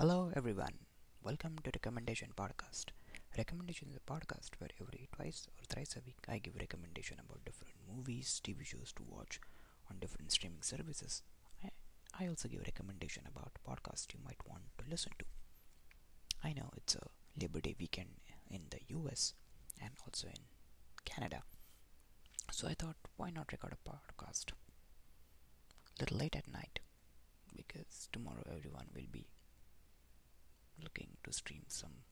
Hello, everyone. Welcome to Recommendation Podcast. Recommendation is a podcast where every twice or thrice a week I give recommendation about different movies, TV shows to watch on different streaming services. I, I also give recommendation about podcasts you might want to listen to. I know it's a Labor Day weekend in the US and also in Canada. So I thought why not record a podcast? A Little late at night because tomorrow everyone will be looking to stream some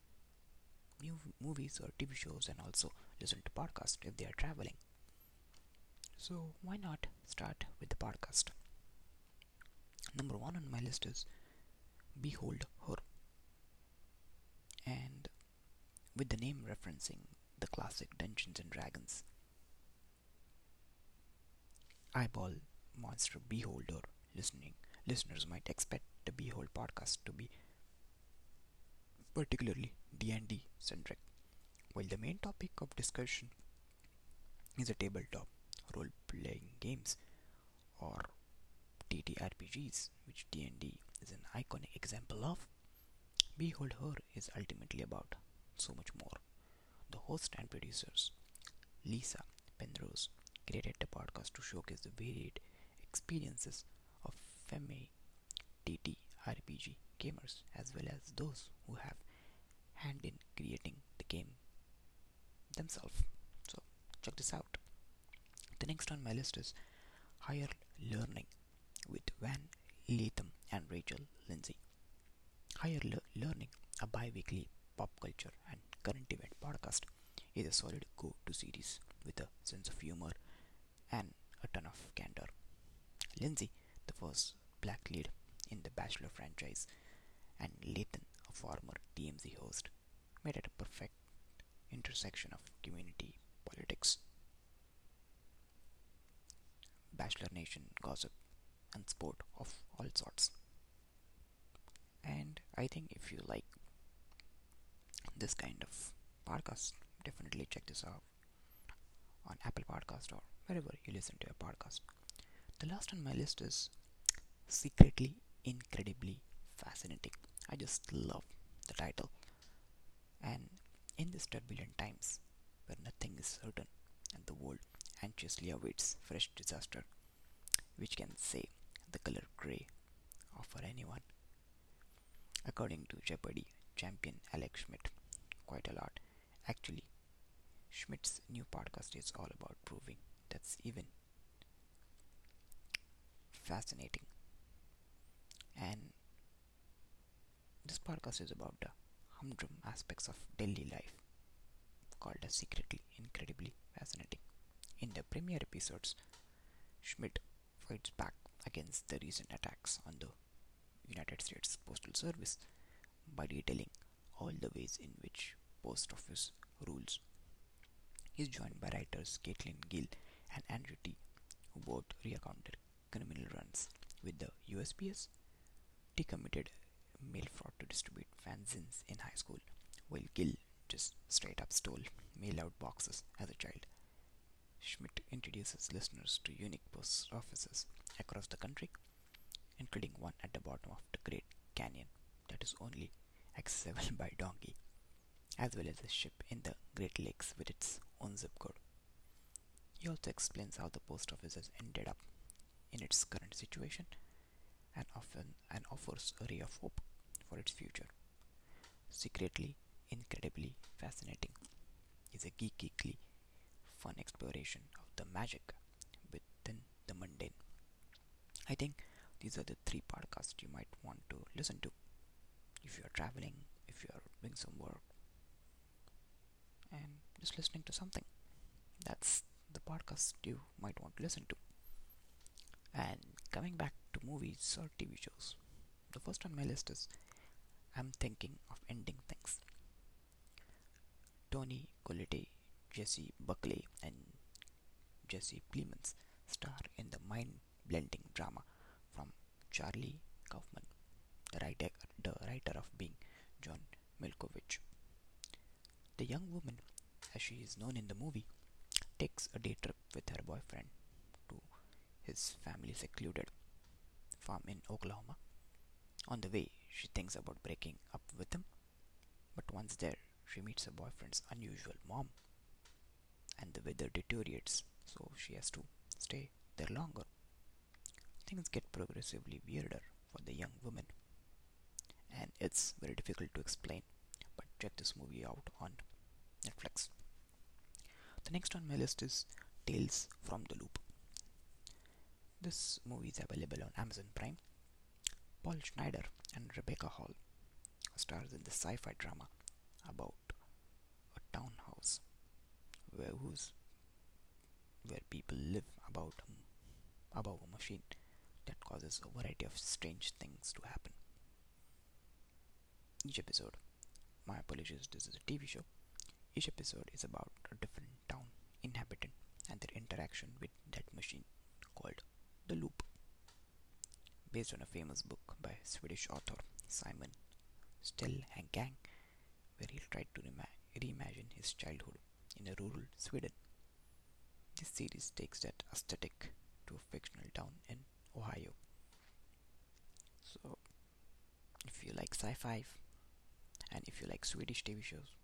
new movies or TV shows and also listen to podcasts if they are traveling. So why not start with the podcast? Number one on my list is Behold Her. And with the name referencing the classic Dungeons and Dragons, eyeball monster beholder listening listeners might expect the Behold podcast to be particularly D&D centric, while the main topic of discussion is a tabletop role-playing games or TTRPGs, which D&D is an iconic example of. Behold Her is ultimately about so much more. The host and producers, Lisa Penrose, created the podcast to showcase the varied experiences of femme TTRPG gamers as well as those who have hand in creating the game themselves. So check this out. The next on my list is Higher Learning with Van Lathan and Rachel Lindsay. Higher Le- Learning, a bi-weekly pop culture and current event podcast, is a solid go-to series with a sense of humor and a ton of candor. Lindsay, the first black lead in the Bachelor franchise, and A host, made it a perfect intersection of community politics, Bachelor Nation gossip, and sport of all sorts. And I think if you like this kind of podcast, definitely check this out on Apple Podcast or wherever you listen to a podcast. The last on my list is Secretly Incredibly Fascinating. I just love the title. And in these turbulent times where nothing is certain and the world anxiously awaits fresh disaster, which can say the color grey offer anyone. According to Jeopardy champion Alex Schmidt, quite a lot. Actually, Schmidt's new podcast is all about proving that's even fascinating. And this podcast is about the humdrum aspects of daily life, called as secretly incredibly fascinating. In the premiere episodes, Schmidt fights back against the recent attacks on the United States Postal Service by detailing all the ways in which post office rules. He is joined by writers Caitlin Gill and Andrew Ti, who both recounted criminal runs with the USPS. Ti committed mail fraud to distribute fanzines in high school, while Gill just straight up stole mail out boxes as a child. Schmidt introduces listeners to unique post offices across the country, including one at the bottom of the Great Canyon that is only accessible by donkey, as well as a ship in the Great Lakes with its own zip code. He also explains how the post office has ended up in its current situation and often and offers a ray of hope for its future. Secretly, incredibly fascinating is a geekily fun exploration of the magic within the mundane. I think these are the three podcasts you might want to listen to if you are traveling, if you are doing some work, and just listening to something. That's the podcast you might want to listen to. And coming back to movies or TV shows, the first on my list is I'm thinking of ending things. Toni Collette, Jessie Buckley, and Jesse Plemons star in the mind-blending drama from Charlie Kaufman, the writer, the writer of Being, John Malkovich. The young woman, as she is known in the movie, takes a day trip with her boyfriend to his family secluded farm in Oklahoma. On the way, she thinks about breaking up with him, but once there, she meets her boyfriend's unusual mom, and the weather deteriorates, so she has to stay there longer. Things get progressively weirder for the young woman, and it's very difficult to explain. But check this movie out on Netflix. The next on my list is Tales from the Loop. This movie is available on Amazon Prime. Paul Schneider and Rebecca Hall stars in the sci-fi drama about a townhouse where whose where people live about above a machine that causes a variety of strange things to happen. Each episode, my apologies, this is a TV show. Each episode is about a different town inhabitant and their interaction with that machine called the Loop, based on a famous book by Swedish author Simon Stålenhag, where he tried to reimagine his childhood in a rural Sweden. This series takes that aesthetic to a fictional town in Ohio. So, if you like sci fi and if you like Swedish TV shows,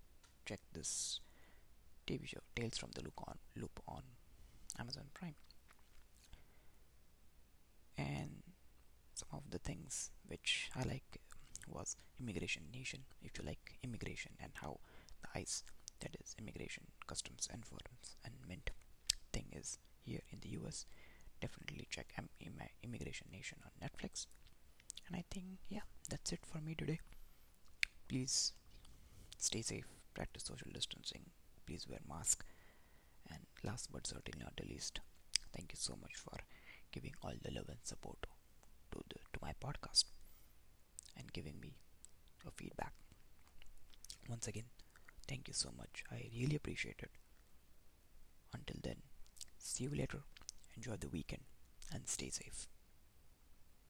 check this TV show Tales from the Loop on, Loop on Amazon Prime and some of the things which I like was Immigration Nation. If you like immigration and how the ICE, that is Immigration, Customs, Enforcement and mint thing is here in the US, definitely check Immigration Nation on Netflix. And I think, yeah, that's it for me today. Please stay safe, practice social distancing, please wear mask. And last but certainly not the least, thank you so much for giving all the love and support to the to my podcast and giving me a feedback. Once again, thank you so much. I really appreciate it. Until then, see you later. Enjoy the weekend and stay safe.